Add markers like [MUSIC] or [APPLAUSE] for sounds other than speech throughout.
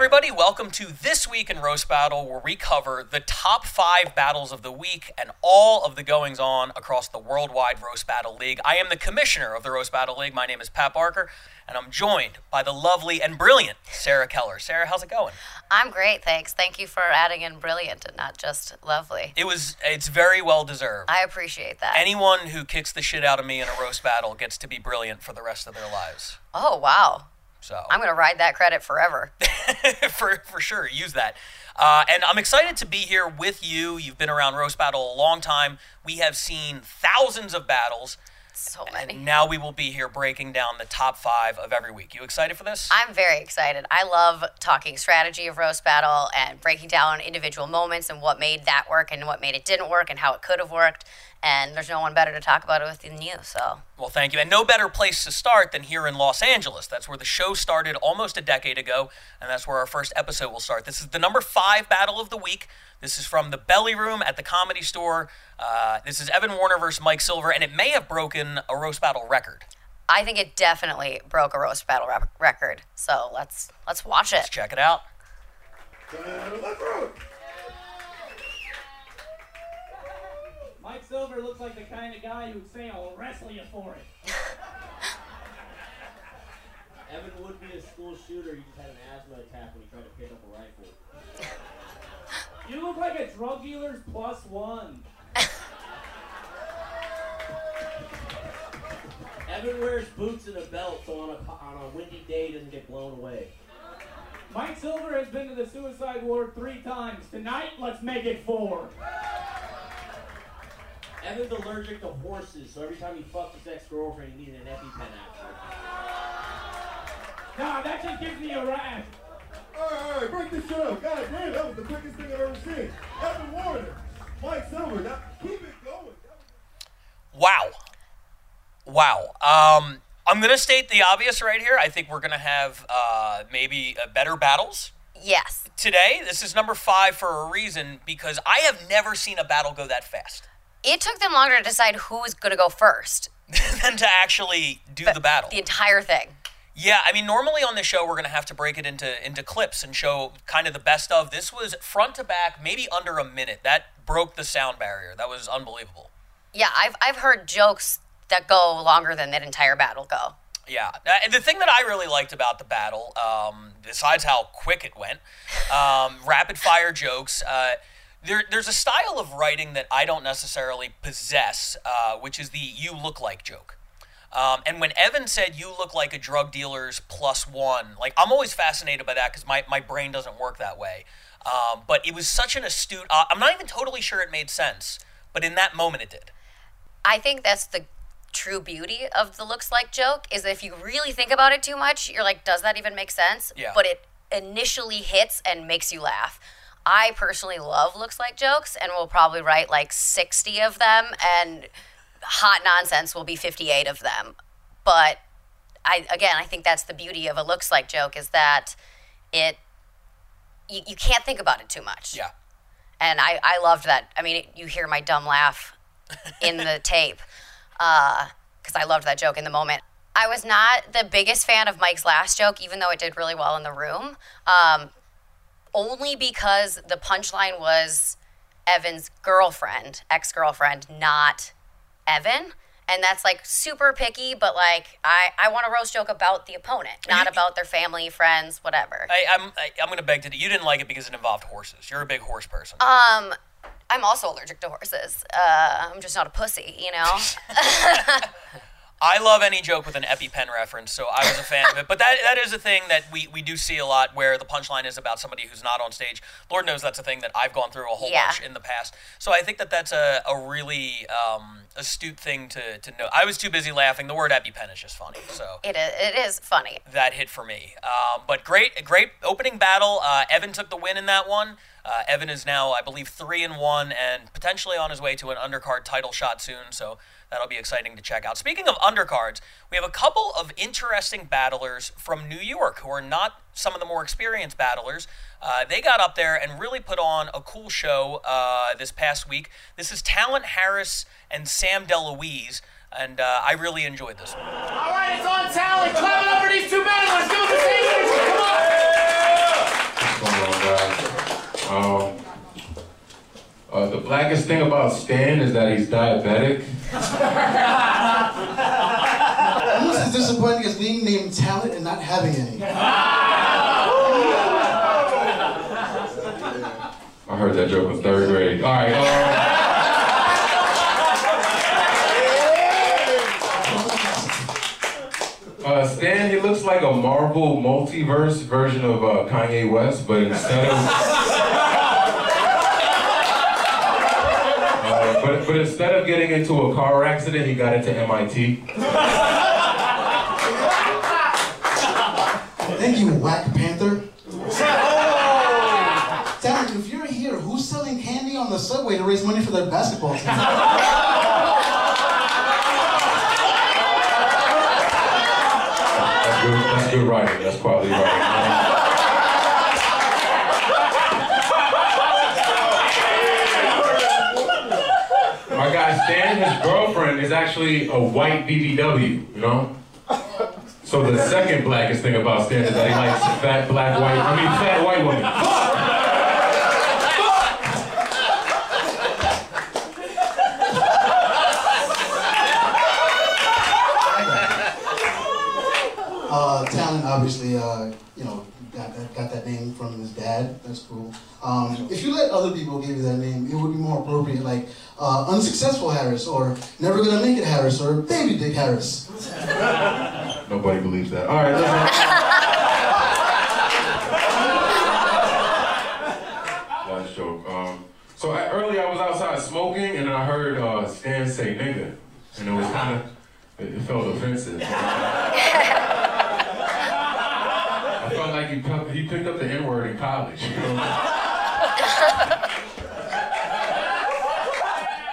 everybody. Welcome to This Week in Roast Battle, where we cover the top five battles of the week and all of the goings on across the worldwide Roast Battle League. I am the commissioner of the Roast Battle League. My name is Pat Barker, and I'm joined by the lovely and brilliant Sarah Keller. Sarah, how's it going? I'm great, thanks. Thank you for adding in brilliant and not just lovely. It was, it's very well deserved. I appreciate that. Anyone who kicks the shit out of me in a roast battle gets to be brilliant for the rest of their lives. oh, wow. So I'm going to ride that credit forever. [LAUGHS] for for sure, use that. Uh, and I'm excited to be here with you. You've been around roast battle a long time. We have seen thousands of battles, So many. and now we will be here breaking down the top five of every week. You excited for this? I'm very excited. I love talking strategy of roast battle and breaking down individual moments and what made that work and what made it didn't work and how it could have worked. And there's no one better to talk about it with than you. So Well, thank you. And no better place to start than here in Los Angeles. That's where the show started almost a decade ago, and that's where our first episode will start. This is the number five battle of the week. This is from the Belly Room at the Comedy Store. Uh, this is Evan Warner versus Mike Silver, and it may have broken a roast battle record. I think it definitely broke a roast battle rep- record. So let's let's watch it. Let's it. check it out. Mike Silver looks like the kind of guy who'd say, I'll wrestle you for it. [LAUGHS] Evan would be a school shooter. He just had an asthma attack when he tried to pick up a rifle. You look like a drug dealer's plus one. [LAUGHS] Evan wears boots and a belt, so on a on a windy day he doesn't get blown away. Mike Silver has been to the suicide ward three times. Tonight, let's make it four. Evan's allergic to horses, so every time he fucks his ex-girlfriend, he needed an EpiPen after. Nah, that just gives me a rash. Alright, alright, break this shit up. God damn, that was the quickest thing I've ever seen. Evan Warner, Mike Silver, now keep it going. Wow. Wow. Um, I'm going to state the obvious right here. I think we're going to have uh, maybe uh, better battles Yes. today. This is number five for a reason because I have never seen a battle go that fast It took them longer to decide who was going to go first. [LAUGHS] than to actually do the battle. The entire thing. Yeah, I mean, normally on the show we're going to have to break it into into clips and show kind of the best of. This was front to back, maybe under a minute. That broke the sound barrier. That was unbelievable. Yeah, I've I've heard jokes that go longer than that entire battle go. Yeah, uh, and the thing that I really liked about the battle, um, besides how quick it went, [LAUGHS] um, rapid fire jokes. Uh, there, there's a style of writing that I don't necessarily possess, uh, which is the "you look like" joke. Um, and when Evan said you look like a drug dealer's plus one, like I'm always fascinated by that because my, my brain doesn't work that way. Um, but it was such an astute. Uh, I'm not even totally sure it made sense, but in that moment it did. I think that's the true beauty of the looks like joke is that if you really think about it too much, you're like, does that even make sense? Yeah. But it initially hits and makes you laugh. I personally love looks like jokes and will probably write like 60 of them and hot nonsense will be 58 of them. But I again, I think that's the beauty of a looks like joke is that it you, you can't think about it too much Yeah. and I, I loved that. I mean, you hear my dumb laugh in the [LAUGHS] tape because I loved that joke in the moment. I was not the biggest fan of Mike's last joke, even though it did really well in the room, um, only because the punchline was Evan's girlfriend, ex girlfriend, not Evan. And that's like super picky, but like I, I want a roast joke about the opponent, not You- about their family, friends, whatever. I, I'm I, I'm gonna beg to you didn't like it because it involved horses. You're a big horse person. Um, I'm also allergic to horses. Uh, I'm just not a pussy, you know. [LAUGHS] [LAUGHS] I love any joke with an EpiPen reference, so I was a fan of it. But that that is a thing that we, we do see a lot where the punchline is about somebody who's not on stage. Lord knows that's a thing that I've gone through a whole Yeah. bunch in the past. So I think that that's a, a really um, astute thing to, to know. I was too busy laughing. The word EpiPen is just funny, so it is, it is funny. that hit for me. Um, but great, great opening battle. Uh, Evan took the win in that one. Uh, Evan is now, I believe, three and one, and potentially on his way to an undercard title shot soon. So that'll be exciting to check out. Speaking of undercards, we have a couple of interesting battlers from New York who are not some of the more experienced battlers. Uh, they got up there and really put on a cool show uh, this past week. This is Talent Harris and Sam DeLuise, and uh, I really enjoyed this one. All right, it's on talent. Clap it up for these two give them the stage. Come on. Um, uh, the blackest thing about Stan is that he's diabetic. [LAUGHS] Almost as disappointing as being named talent and not having any. I heard that joke in third grade. All right. Um, Uh, Stan, he looks like a Marvel multiverse version of uh, Kanye West, but instead of uh, but, but instead of getting into a car accident, he got into MIT. Thank you, Whack Panther. Talent, if you're here, who's selling candy on the subway to raise money for their basketball team? That's good, that's good writing. That's quality writing. My guy Stan, his girlfriend is actually a white BBW, you know? So the second blackest thing about Stan is that he likes fat black white, I mean fat white women. Uh, talent, obviously, uh, you know, got that, got that name from his dad. That's cool. Um, if you let other people give you that name, it would be more appropriate, like uh, unsuccessful Harris, or never gonna make it Harris, or baby dick Harris. Nobody believes that. All right. Last joke. Um, so I, I was outside smoking and I heard uh, Stan say nigga, and it was kind of it, it felt offensive. [LAUGHS] I felt like he, he picked up the N word in college. You [LAUGHS] know?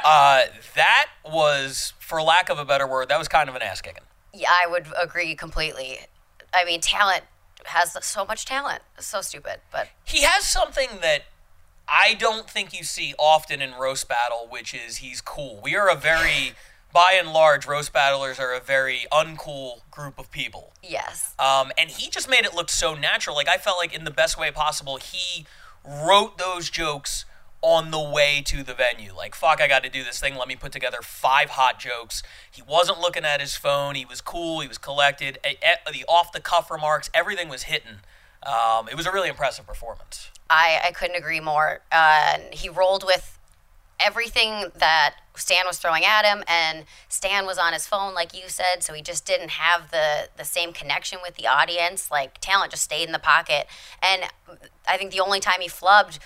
Uh, that was, for lack of a better word, that was kind of an ass kicking. Yeah, I would agree completely. I mean, talent has so much talent. It's so stupid, but He has something that I don't think you see often in roast battle, which is he's cool. We are a very, by and large, roast battlers are a very uncool group of people. yes. Um, and he just made it look so natural. Like I felt like in the best way possible, he wrote those jokes on the way to the venue. Like, fuck, I got to do this thing. Let me put together five hot jokes. He wasn't looking at his phone. He was cool. He was collected. The off the cuff remarks, everything was hitting. Um, it was a really impressive performance. I, I couldn't agree more. Uh, he rolled with everything that Stan was throwing at him, and Stan was on his phone, like you said, so he just didn't have the the same connection with the audience. Like talent just stayed in the pocket, and I think the only time he flubbed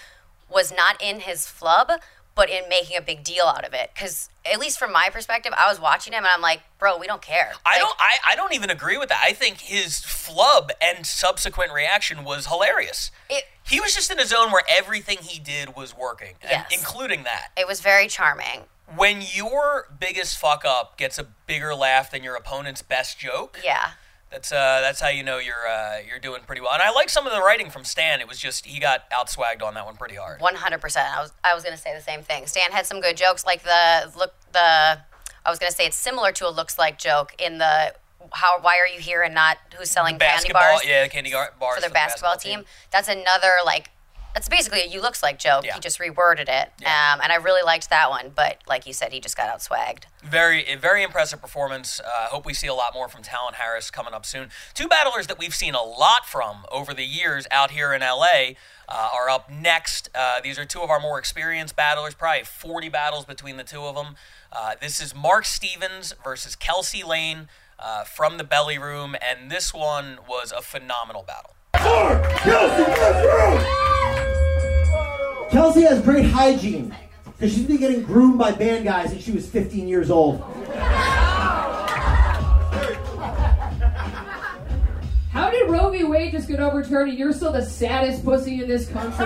was not in his flub, but in making a big deal out of it. Because at least from my perspective, I was watching him, and I'm like, bro, we don't care. I Like, don't. I, I don't even agree with that. I think his flub and subsequent reaction was hilarious. It- he was just in a zone where everything he did was working, and Yes. including that. It was very charming. When your biggest fuck up gets a bigger laugh than your opponent's best joke, Yeah. That's uh, that's how you know you're uh, you're doing pretty well. And I like some of the writing from Stan. It was just he got outswagged on that one pretty hard. One hundred percent. I was I was gonna say the same thing. Stan had some good jokes, like the look the. I was gonna say it's similar to a looks like joke in the how why are you here and not who's selling candy basketball, bars yeah, candy bars for their the basketball, team. That's another like. That's basically a you looks like joke. Yeah. He just reworded it, um, and I really liked that one. But like you said, he just got outswagged. Very, very impressive performance. Uh, hope we see a lot more from Talon Harris coming up soon. Two battlers that we've seen a lot from over the years out here in LA uh, are up next. Uh, these are two of our more experienced battlers, probably 40 battles between the two of them. Uh, this is Mark Stevens versus Kelsey Lane uh, from the Belly Room, and this one was a phenomenal battle. Mark, Kelsey has great hygiene because she's been getting groomed by band guys since she was 15 years old. How did Roe v. Wade just get overturned and you're still the saddest pussy in this country?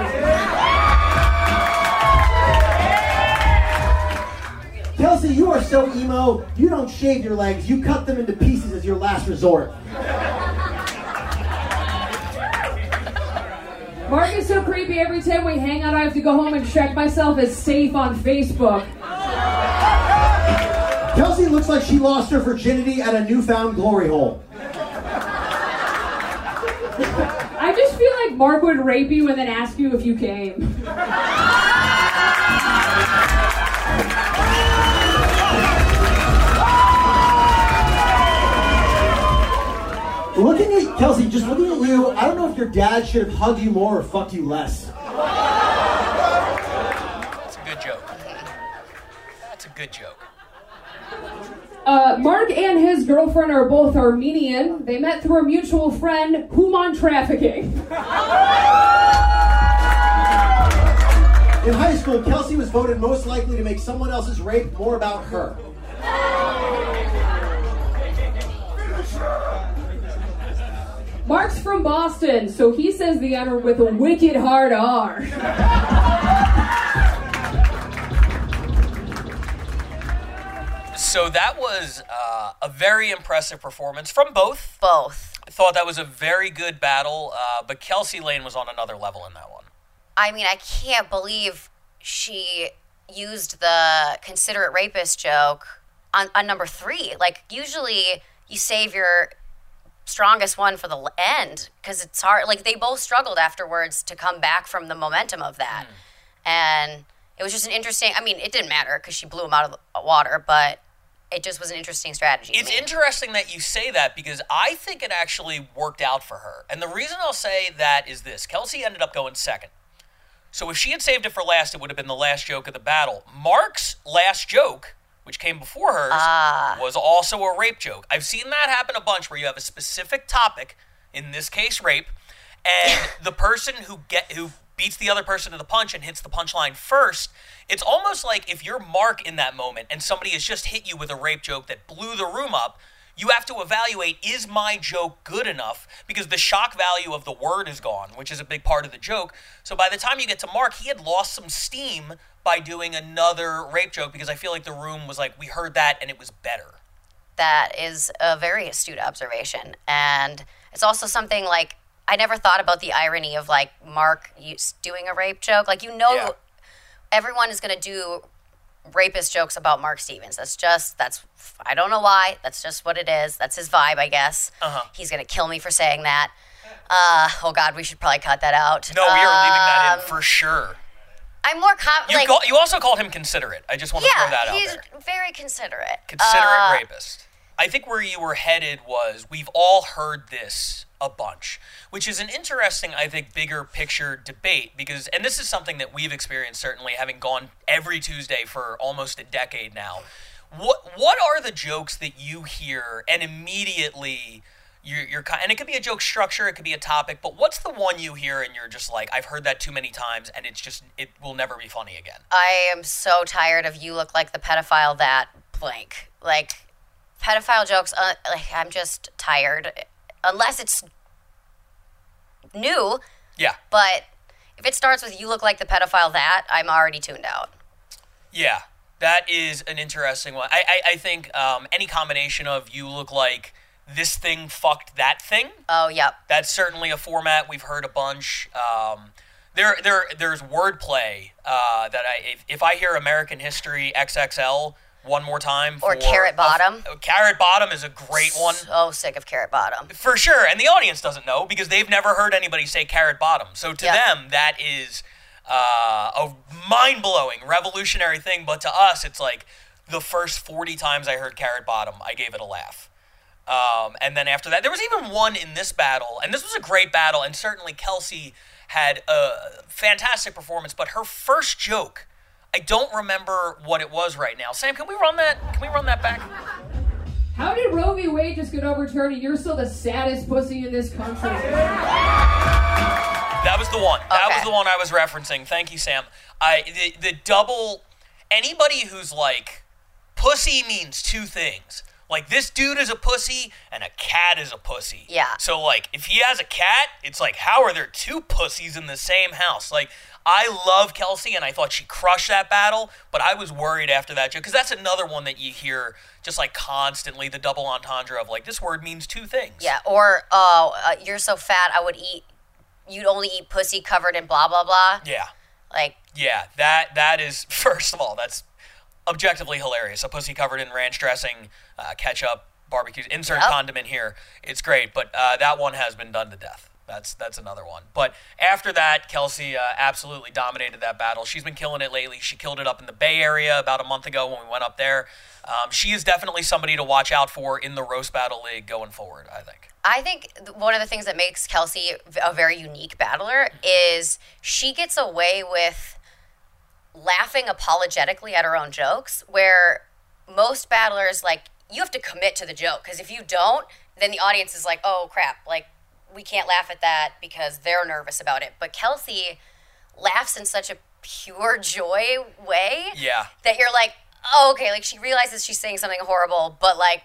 Kelsey, you are so emo, you don't shave your legs, you cut them into pieces as your last resort. Mark is so creepy every time we hang out I have to go home and check myself as safe on Facebook. Kelsey looks like she lost her virginity at a newfound glory hole. I just feel like Mark would rape you and then ask you if you came. Looking at Kelsey, just looking at you, I don't know if your dad should have hugged you more or fucked you less. That's a good joke. That's a good joke. Uh, Mark and his girlfriend are both Armenian. They met through a mutual friend, human trafficking. In high school, Kelsey was voted most likely to make someone else's rape more about her. Mark's from Boston, so he says the N word with a wicked hard R. So that was uh, a very impressive performance from both. Both. I thought that was a very good battle, uh, but Kelsey Lane was on another level in that one. I mean, I can't believe she used the considerate rapist joke on, on number three. Like, usually you save your strongest one for the end because it's hard. Like, they both struggled afterwards to come back from the momentum of that. Hmm. And it was just an interesting, I mean, it didn't matter because she blew him out of the uh, water, but it just was an interesting strategy. It's interesting that you say that because I think it actually worked out for her. And the reason I'll say that is this Kelsey ended up going second. So if she had saved it for last, it would have been the last joke of the battle. Mark's last joke, which came before hers, ah. was also a rape joke. I've seen that happen a bunch where you have a specific topic, in this case rape, and [LAUGHS] the person who get who beats the other person to the punch and hits the punchline first, it's almost like if you're Mark in that moment and somebody has just hit you with a rape joke that blew the room up, you have to evaluate is my joke good enough because the shock value of the word is gone, which is a big part of the joke. So by the time you get to Mark, he had lost some steam by doing another rape joke because I feel like the room was like, we heard that and it was better. that is a very astute observation and it's also something like i never thought about the irony of like mark doing a rape joke like you know Yeah. everyone is going to do rapist jokes about mark stevens that's just that's i don't know why that's just what it is that's his vibe i guess Uh-huh. he's to kill me for saying that uh, oh god we should probably cut that out No, we are leaving that in Um, for sure. i'm more com- You, like call, you also called him considerate. I just want to throw that yeah out he's there. very considerate Considerate Uh, rapist. I think where you were headed was we've all heard this a bunch, which is an interesting, I think, bigger picture debate because, and this is something that we've experienced certainly, having gone every Tuesday for almost a decade now. What what are the jokes that you hear and immediately you're, you're and it could be a joke structure, it could be a topic, but what's the one you hear and you're just like, I've heard that too many times and it's just it will never be funny again. I am so tired of you look like the pedophile that blank. Like pedophile jokes. Uh, like I'm just tired. Unless it's new, Yeah. but if it starts with you look like the pedophile that, I'm already tuned out. Yeah, that is an interesting one. I, I, I think um, any combination of you look like this thing fucked that thing. Oh, yep. That's certainly a format we've heard a bunch. Um, there, there, there's wordplay uh, that I if, if I hear American History XXL one more time Or Carrot Bottom. Carrot Bottom is a great one So sick of carrot bottom. for sure, and the audience doesn't know because they've never heard anybody say carrot bottom. So to Yeah. them, that is uh, a mind blowing, revolutionary thing. But to us, it's like the first forty times I heard carrot bottom, I gave it a laugh. Um, and then after that, there was even one in this battle, and this was a great battle, and certainly Kelsey had a fantastic performance. But her first joke, I don't remember what it was right now. Sam, can we run that? Can we run that back? How did Roe v. Wade just get overturned and you're still the saddest pussy in this country? That was the one. That was the one I was referencing. Thank you, Sam. I the, the double. Anybody who's like, pussy means two things. Like this dude is a pussy and a cat is a pussy. Yeah. So like, if he has a cat, it's like, how are there two pussies in the same house? Like, I love Kelsey and I thought she crushed that battle, but I was worried after that joke because that's another one that you hear just like constantly the double entendre of like this word means two things. Yeah. Or oh, uh, you're so fat. I would eat. You'd only eat pussy covered in blah blah blah. Yeah. Like Yeah, that that is [LAUGHS] first of all, that's objectively hilarious. A pussy covered in ranch dressing, uh, ketchup, barbecue. Insert Yep. condiment here. It's great, but uh, that one has been done to death. That's that's another one. But after that, Kelsey uh, absolutely dominated that battle. She's been killing it lately. She killed it up in the Bay Area about a month ago when we went up there. Um, she is definitely somebody to watch out for in the roast battle league going forward. I think. I think one of the things that makes Kelsey a very unique battler is she gets away with laughing apologetically at her own jokes, where most battlers, like, you have to commit to the joke. Because if you don't, then the audience is like, oh crap, like, we can't laugh at that because they're nervous about it. But Kelsey laughs in such a pure joy way Yeah. that you're like, oh, okay, like, she realizes she's saying something horrible, but like,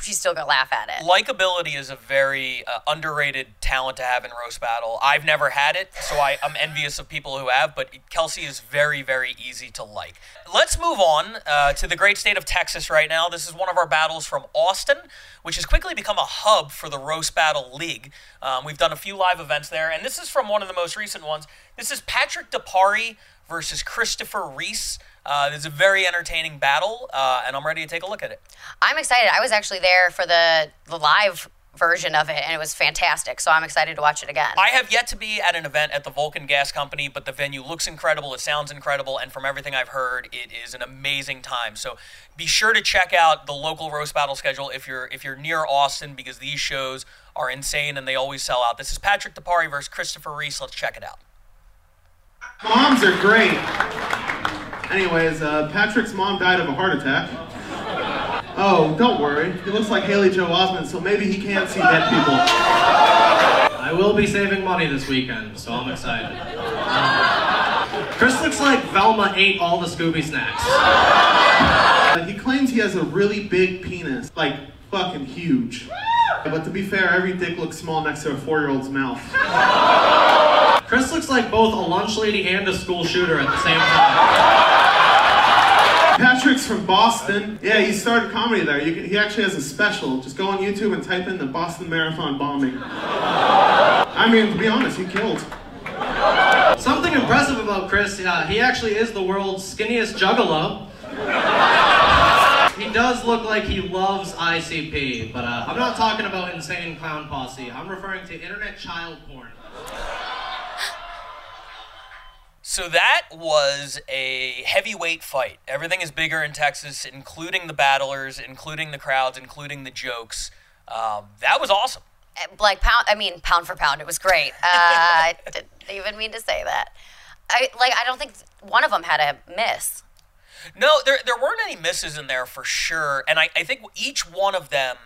she's still gonna laugh at it. Likability is a very uh, underrated talent to have in roast battle. I've never had it, so I, I'm envious of people who have. But Kelsey is very, very easy to like. Let's move on uh, to the great state of Texas right now. This is one of our battles from Austin, which has quickly become a hub for the roast battle league. Um, we've done a few live events there, and this is from one of the most recent ones. This is Patrick DePari versus Christopher Reese. Uh, is a very entertaining battle, uh, and I'm ready to take a look at it. I'm excited. I was actually there for the the live version of it, and it was fantastic. So I'm excited to watch it again. I have yet to be at an event at the Vulcan Gas Company, but the venue looks incredible. It sounds incredible, and from everything I've heard, it is an amazing time. So be sure to check out the local roast battle schedule if you're if you're near Austin, because these shows are insane and they always sell out. This is Patrick DePari versus Christopher Reese. Let's check it out. Moms are great. Anyways, uh, Patrick's mom died of a heart attack. Oh, don't worry. He looks like Haley Joel Osment, so maybe he can't see dead people. I will be saving money this weekend, so I'm excited. Um, Chris looks like Velma ate all the Scooby snacks. He claims he has a really big penis, like fucking huge. But to be fair, every dick looks small next to a four-year-old's mouth. [LAUGHS] Chris looks like both a lunch lady and a school shooter at the same time. Patrick's from Boston. Yeah, he started comedy there. Can, he actually has a special. Just go on YouTube and type in the Boston Marathon bombing. I mean, to be honest, he killed. Something impressive about Chris, uh, he actually is the world's skinniest juggalo. He does look like he loves ICP, but uh, I'm not talking about insane clown posse. I'm referring to internet child porn. So that was a heavyweight fight. Everything is bigger in Texas, including the battlers, including the crowds, including the jokes. Um, that was awesome. like pound, I mean pound for pound, it was great. Uh, [LAUGHS] I didn't even mean to say that. I like. I don't think one of them had a miss. No, there there weren't any misses in there for sure, and I, I think each one of them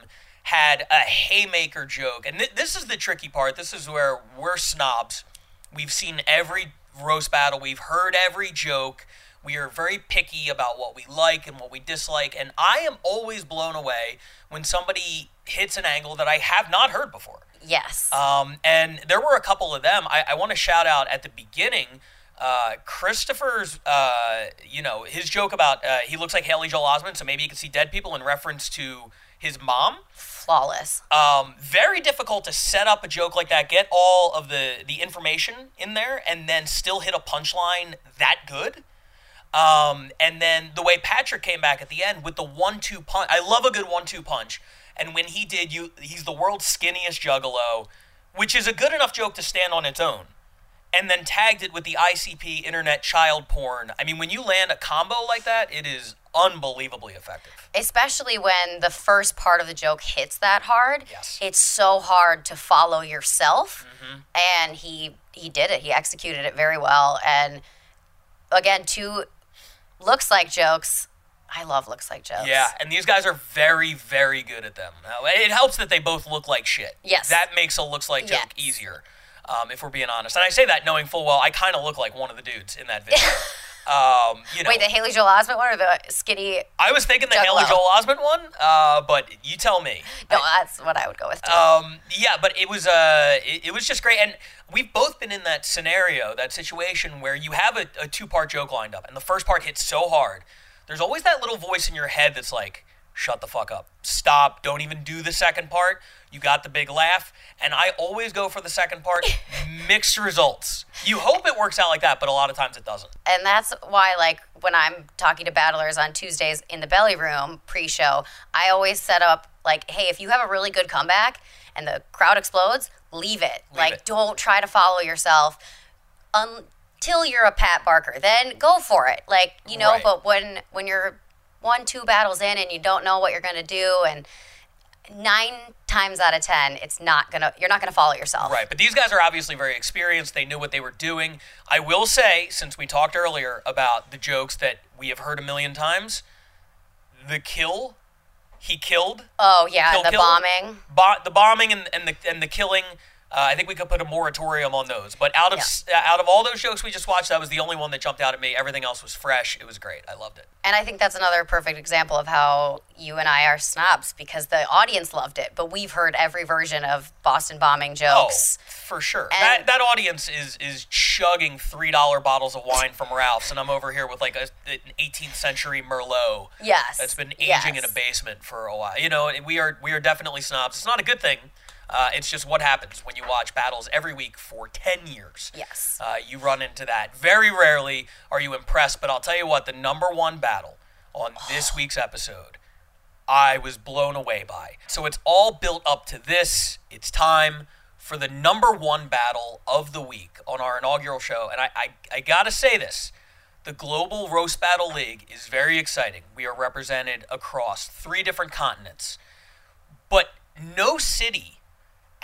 had a haymaker joke. And th- this is the tricky part. This is where we're snobs. We've seen every roast battle. We've heard every joke. We are very picky about what we like and what we dislike. And I am always blown away when somebody hits an angle that I have not heard before. Yes. Um, and there were a couple of them. I, I want to shout out at the beginning. Uh, Christopher's, uh, you know, his joke about uh, he looks like Haley Joel Osment, so maybe you can see dead people in reference to his mom. Flawless. Um, very difficult to set up a joke like that, get all of the the information in there, and then still hit a punchline that good. Um, and then the way Patrick came back at the end with the one-two punch. I love a good one-two punch. And when he did, you he's the world's skinniest juggalo, which is a good enough joke to stand on its own. And then tagged it with the ICP internet child porn. I mean, when you land a combo like that, it is unbelievably effective. Especially when the first part of the joke hits that hard. Yes. It's so hard to follow yourself. Mm-hmm. And he he did it. He executed it very well. And again, two looks like jokes. I love looks like jokes. Yeah, and these guys are very, very good at them. It helps that they both look like shit. Yes. That makes a looks like joke easier, um, if we're being honest. And I say that knowing full well I kind of look like one of the dudes in that video. [LAUGHS] um, you know, Wait, the Haley Joel Osment one or the skinny? I was thinking the Haley Joel Osment one, uh, but you tell me. No, that's what I would go with. Too. Um, yeah, but it was uh, it, it was just great, and we've both been in that scenario, that situation where you have a, a two part joke lined up, and the first part hits so hard. There's always that little voice in your head that's like, "Shut the fuck up, stop, don't even do the second part." You got the big laugh, and I always go for the second part. [LAUGHS] Mixed results. You hope it works out like that, but a lot of times it doesn't. and that's why like when i'm talking to battlers on tuesdays in the belly room pre-show i always set up Like, hey, if you have a really good comeback and the crowd explodes, leave it. Leave like, it. don't try to follow yourself until you're a Pat Barker. Then go for it. Like, you know, Right. but when when you're one, two battles in and you don't know what you're gonna do and nine times out of ten, it's not gonna you're not gonna follow yourself. Right, but these guys are obviously very experienced. They knew what they were doing. I will say, since we talked earlier about the jokes that we have heard a million times, the kill, he killed, Oh yeah, Kill, the kill. bombing. bo- the bombing and, and the and the killing. Uh, I think we could put a moratorium on those. But out of s uh, out of all those jokes we just watched, that was the only one that jumped out at me. Everything else was fresh. It was great. I loved it. And I think that's another perfect example of how you and I are snobs because the audience loved it, but we've heard every version of Boston bombing jokes. Oh, for sure. And- that that audience is is chugging three dollar bottles of wine from Ralph's, and I'm over here with like a, an 18th century Merlot. Yes. That's been aging in a basement for a while. You know, we are we are definitely snobs. It's not a good thing. Uh, it's just what happens when you watch battles every week for 10 years. Yes. Uh, you run into that. Very rarely are you impressed, but I'll tell you what, the number one battle on this [SIGHS] week's episode, I was blown away by. So it's all built up to this. It's time for the number one battle of the week on our inaugural show. And I, I, I gotta say this. The Global Roast Battle League is very exciting. We are represented across three different continents. But no city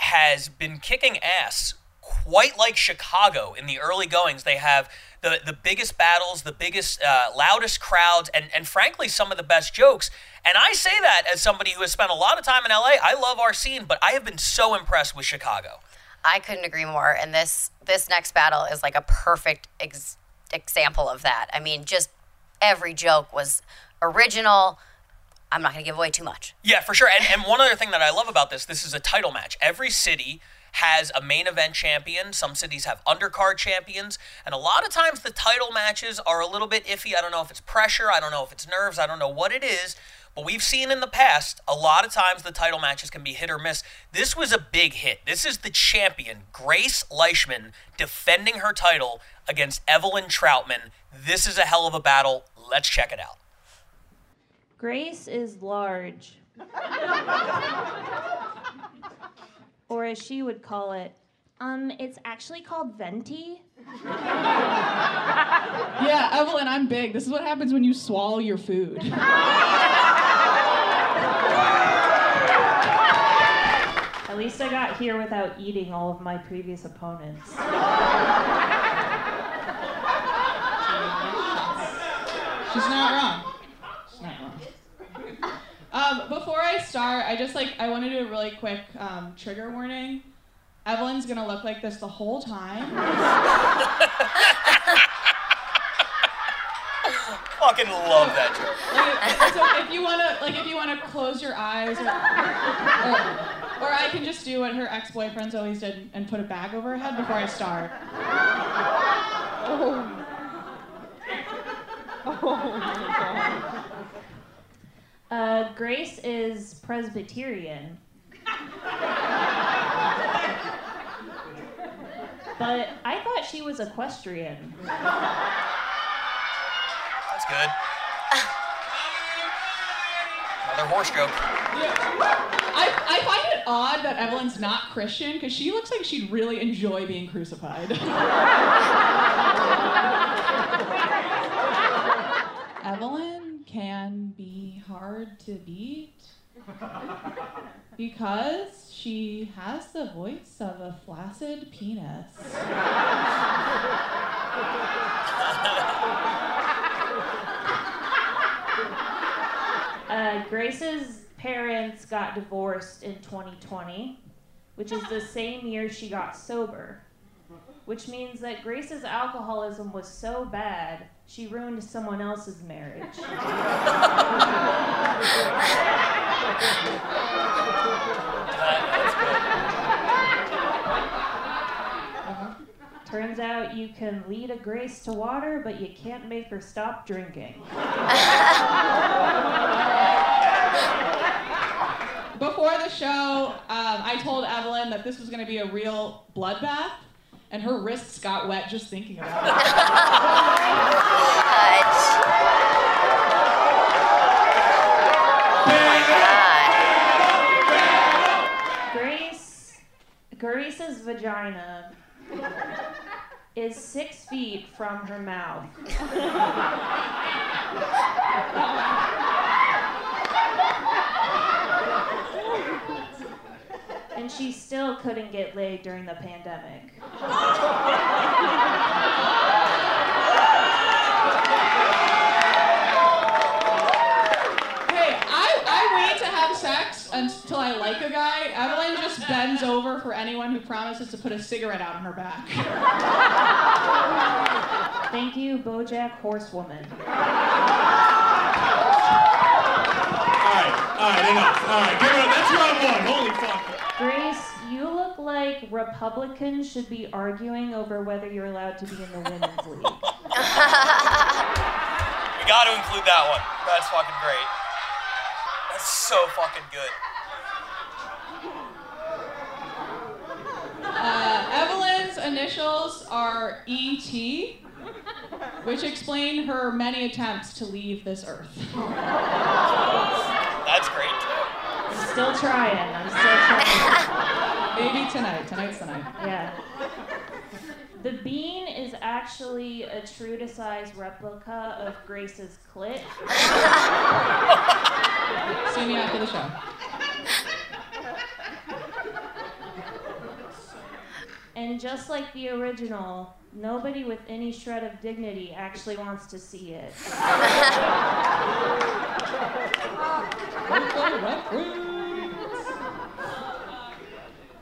has been kicking ass quite like Chicago in the early goings. They have the, the biggest battles, the biggest, uh, loudest crowds, and, and frankly, some of the best jokes. And I say that as somebody who has spent a lot of time in LA. I love our scene, but I have been so impressed with Chicago. I couldn't agree more. And this this next battle is like a perfect ex- example of that. I mean, just every joke was original. I'm not going to give away too much. Yeah, for sure. And, and one other thing that I love about this, this is a title match. Every city has a main event champion. Some cities have undercard champions. And a lot of times the title matches are a little bit iffy. I don't know if it's pressure. I don't know if it's nerves. I don't know what it is. But we've seen in the past, a lot of times the title matches can be hit or miss. This was a big hit. This is the champion, Grace Leishman, defending her title against Evelyn Troutman. This is a hell of a battle. Let's check it out. Grace is large. [LAUGHS] or as she would call it, um, it's actually called venti. [LAUGHS] Yeah, Evelyn, I'm big. This is what happens when you swallow your food. [LAUGHS] At least I got here without eating all of my previous opponents. She's not wrong. She's not wrong. Um, before I start, I just like I want to do a really quick um, trigger warning. Evelyn's gonna look like this the whole time. Fucking love that joke. Like, so if you wanna like if you wanna close your eyes, or, or, or I can just do what her ex-boyfriends always did and put a bag over her head before I start. Uh, Grace is Presbyterian. but I thought she was equestrian. That's good. Another horse joke. I, I find it odd that Evelyn's not Christian because she looks like she'd really enjoy being crucified. [LAUGHS] Evelyn can be hard to beat because she has the voice of a flaccid penis. Uh, Grace's parents got divorced in 2020, which is the same year she got sober. Which means that Grace's alcoholism was so bad, she ruined someone else's marriage. Turns out you can lead a Grace to water, but you can't make her stop drinking. Before the show, um, I told Evelyn that this was going to be a real bloodbath, and her wrists got wet just thinking about it. What? Grace, Grace's vagina is six feet from her mouth. [LAUGHS] and she still couldn't get laid during the pandemic. Hey, I, I wait to have sex until I like a guy. Evelyn just bends over for anyone who promises to put a cigarette out on her back. Thank you, Bojack Horsewoman. Alright, alright, enough. Alright, give it up. That's round one. Holy fuck. Grace, you look like Republicans should be arguing over whether you're allowed to be in the women's [LAUGHS] league. We got to include that one. That's fucking great. That's so fucking good. Uh, Evelyn's initials are ET, which explain her many attempts to leave this earth. That's great too. Still trying. I'm still trying. [LAUGHS] Maybe tonight. Tonight's the night. Yeah. The bean is actually a true to size replica of Grace's clit. [LAUGHS] See me after the show. And just like the original, nobody with any shred of dignity actually wants to see it.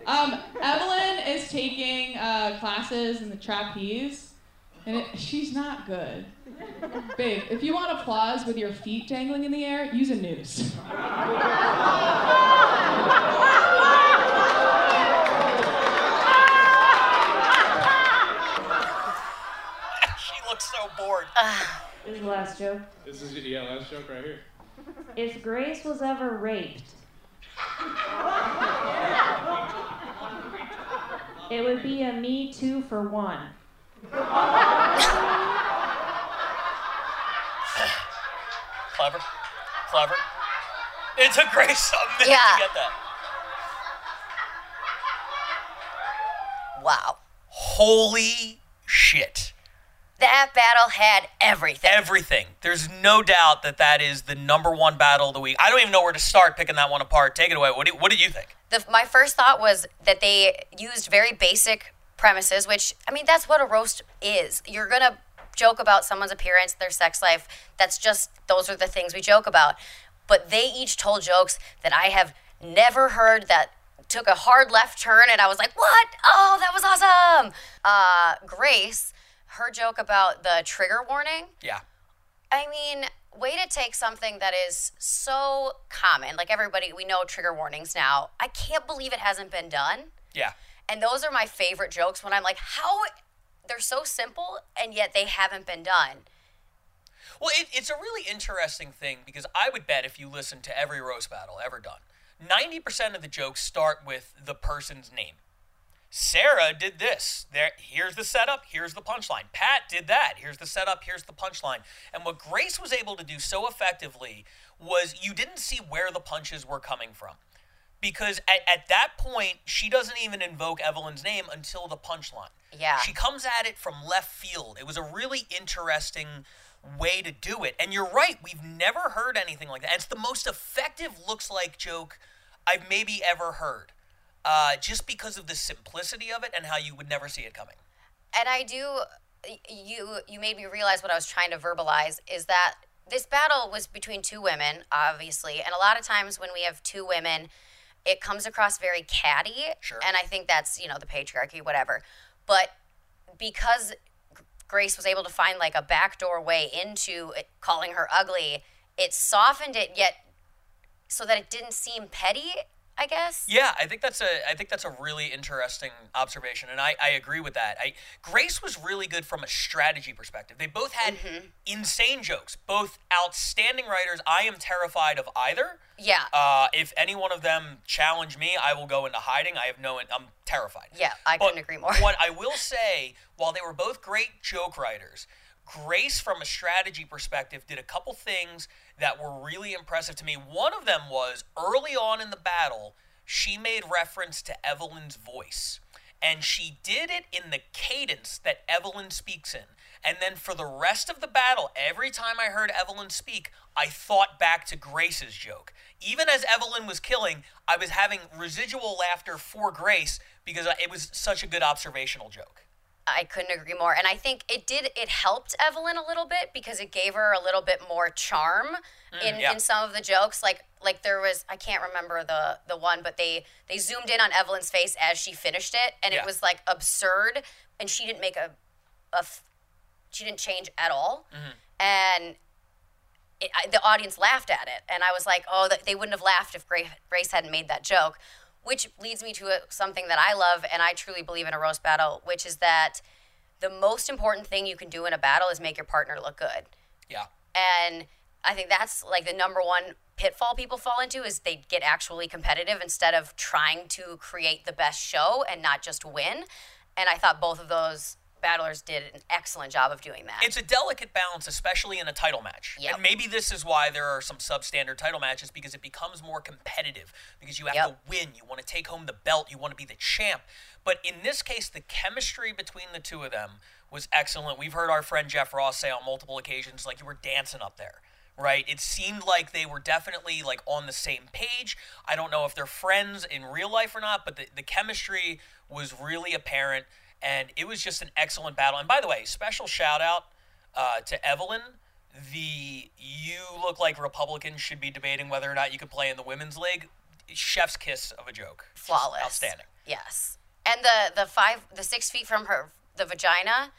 [LAUGHS] Um, Evelyn is taking uh, classes in the trapeze, and it, she's not good. Babe, if you want applause with your feet dangling in the air, use a noose. [LAUGHS] she looks so bored. This is the last joke. This is yeah, last joke right here. If Grace was ever raped, [LAUGHS] it would be a me two for one. Clever. Clever. It took Grace a minute Yeah. to get that. Wow. Holy shit. That battle had everything. Everything. There's no doubt that that is the number one battle of the week. I don't even know where to start picking that one apart. Take it away. What do you, what did you think? The, my first thought was that they used very basic premises, which, I mean, that's what a roast is. You're going to joke about someone's appearance, their sex life. That's just, those are the things we joke about. But they each told jokes that I have never heard that took a hard left turn, and I was like, what? Oh, that was awesome. Uh, Grace, her joke about the trigger warning. Yeah. I mean, way to take something that is so common. Like everybody, we know trigger warnings now. I can't believe it hasn't been done. Yeah. And those are my favorite jokes when I'm like, how they're so simple and yet they haven't been done. Well, it, it's a really interesting thing because I would bet if you listen to every roast battle ever done, 90% of the jokes start with the person's name. Sarah did this. There, here's the setup. Here's the punchline. Pat did that. Here's the setup. Here's the punchline. And what Grace was able to do so effectively was you didn't see where the punches were coming from, because at, at that point she doesn't even invoke Evelyn's name until the punchline. Yeah. She comes at it from left field. It was a really interesting way to do it. And you're right, we've never heard anything like that. It's the most effective looks like joke I've maybe ever heard. Uh, just because of the simplicity of it and how you would never see it coming. And I do you you made me realize what I was trying to verbalize is that this battle was between two women, obviously, and a lot of times when we have two women, it comes across very catty. Sure. And I think that's, you know, the patriarchy, whatever. But because Grace was able to find like a backdoor way into it, calling her ugly, it softened it yet so that it didn't seem petty, I guess. Yeah, I think that's a I think that's a really interesting observation, and I, I agree with that. I Grace was really good from a strategy perspective. They both had insane jokes, both outstanding writers. I am terrified of either. Yeah. Uh, if any one of them challenge me, I will go into hiding. I have no. I'm terrified. Yeah, I But couldn't agree more. what I [LAUGHS] will say, while they were both great joke writers, Grace, from a strategy perspective, did a couple things that were really impressive to me. One of them was early on in the battle, she made reference to Evelyn's voice. And she did it in the cadence that Evelyn speaks in. And then for the rest of the battle, every time I heard Evelyn speak, I thought back to Grace's joke. Even as Evelyn was killing, I was having residual laughter for Grace because it was such a good observational joke. I couldn't agree more. And I think it did it helped Evelyn a little bit because it gave her a little bit more charm Mm, in, yeah. in some of the jokes. Like like there was I can't remember the the one, but they they zoomed in on Evelyn's face as she finished it and Yeah. it was like absurd and she didn't make a a f- she didn't change at all. And it, I, the audience laughed at it, and I was like, "Oh, th- they wouldn't have laughed if Grace, Grace hadn't made that joke." Which leads me to a, something that I love, and I truly believe in a roast battle, which is that the most important thing you can do in a battle is make your partner look good. Yeah. And I think that's like the number one pitfall people fall into is they get actually competitive instead of trying to create the best show and not just win. And I thought both of those battlers did an excellent job of doing that. It's a delicate balance, especially in a title match. Yep. And maybe this is why there are some substandard title matches because it becomes more competitive because you have Yep. to win. You want to take home the belt. You want to be the champ. But in this case, the chemistry between the two of them was excellent. We've heard our friend Jeff Ross say on multiple occasions, like you were dancing up there. Right? It seemed like they were definitely like on the same page. I don't know if they're friends in real life or not, but the, the chemistry was really apparent and it was just an excellent battle. And by the way, special shout out uh, to Evelyn. The you look like Republicans should be debating whether or not you could play in the women's league. Chef's kiss of a joke. Just flawless. Outstanding. Yes. And the the five the six feet from her the vagina,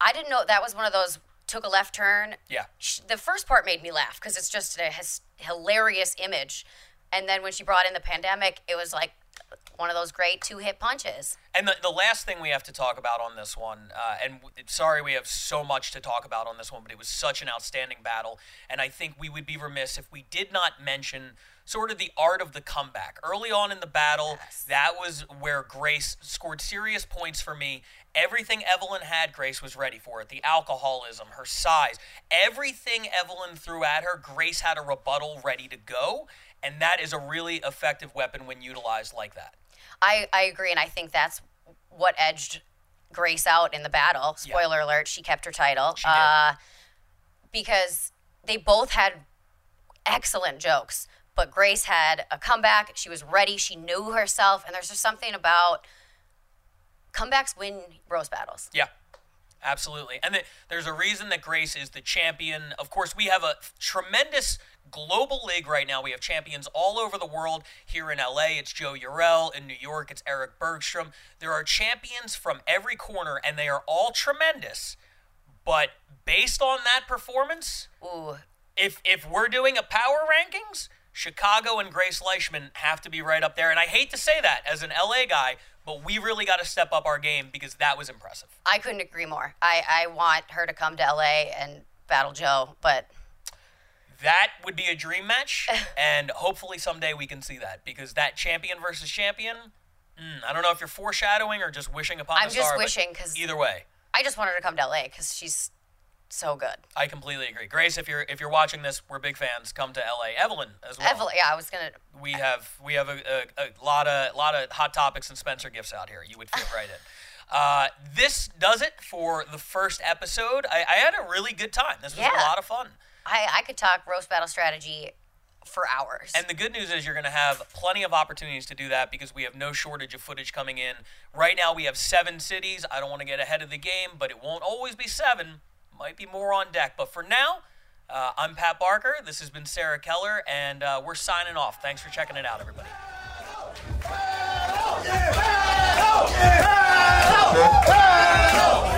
I didn't know that was one of those took a left turn. Yeah. Sh- The first part made me laugh because it's just a his, hilarious image, and then when she brought in the pandemic, it was like one of those great two hit punches. And the, the last thing we have to talk about on this one, uh, and w- sorry we have so much to talk about on this one, but it was such an outstanding battle. And I think we would be remiss if we did not mention sort of the art of the comeback. Early on in the battle, that was where Grace scored serious points for me. Everything Evelyn had, Grace was ready for it. The alcoholism, her size, everything Evelyn threw at her, Grace had a rebuttal ready to go. And that is a really effective weapon when utilized like that. I I agree, and I think that's what edged Grace out in the battle. Spoiler alert: she kept her title. Uh, because they both had excellent jokes, but Grace had a comeback. She was ready. She knew herself, and there's just something about comebacks win roast battles. Yeah, absolutely. And the, there's a reason that Grace is the champion. Of course, we have a tremendous global league right now. We have champions all over the world. Here in LA, it's Joe Urell. In New York, it's Eric Bergstrom. There are champions from every corner, and they are all tremendous. But based on that performance, Ooh, if if we're doing a power rankings, Chicago and Grace Leishman have to be right up there. And I hate to say that as an LA guy, but we really got to step up our game because that was impressive. I couldn't agree more. I I want her to come to LA and battle Joe, but That would be a dream match, [LAUGHS] and hopefully someday we can see that because that champion versus champion. mm, I don't know if you're foreshadowing or just wishing upon I'm a just star. wishing 'cause- either way, I just want her to come to LA because she's so good. I completely agree. Grace, if you're if you're watching this, we're big fans. Come to LA. Evelyn as well. Evelyn, yeah, I was gonna. we have we have a, a, a lot of lot of hot topics and Spencer gifts out here. You would fit right in. [LAUGHS] Uh, this does it for the first episode. I, I had a really good time. This was a lot of fun. I, I could talk roast battle strategy for hours. And the good news is you're going to have plenty of opportunities to do that because we have no shortage of footage coming in. Right now we have seven cities. I don't want to get ahead of the game, but it won't always be seven. Might be more on deck. But for now, uh, I'm Pat Barker. This has been Sarah Keller, and uh, we're signing off. Thanks for checking it out, everybody. Battle! Battle! Battle!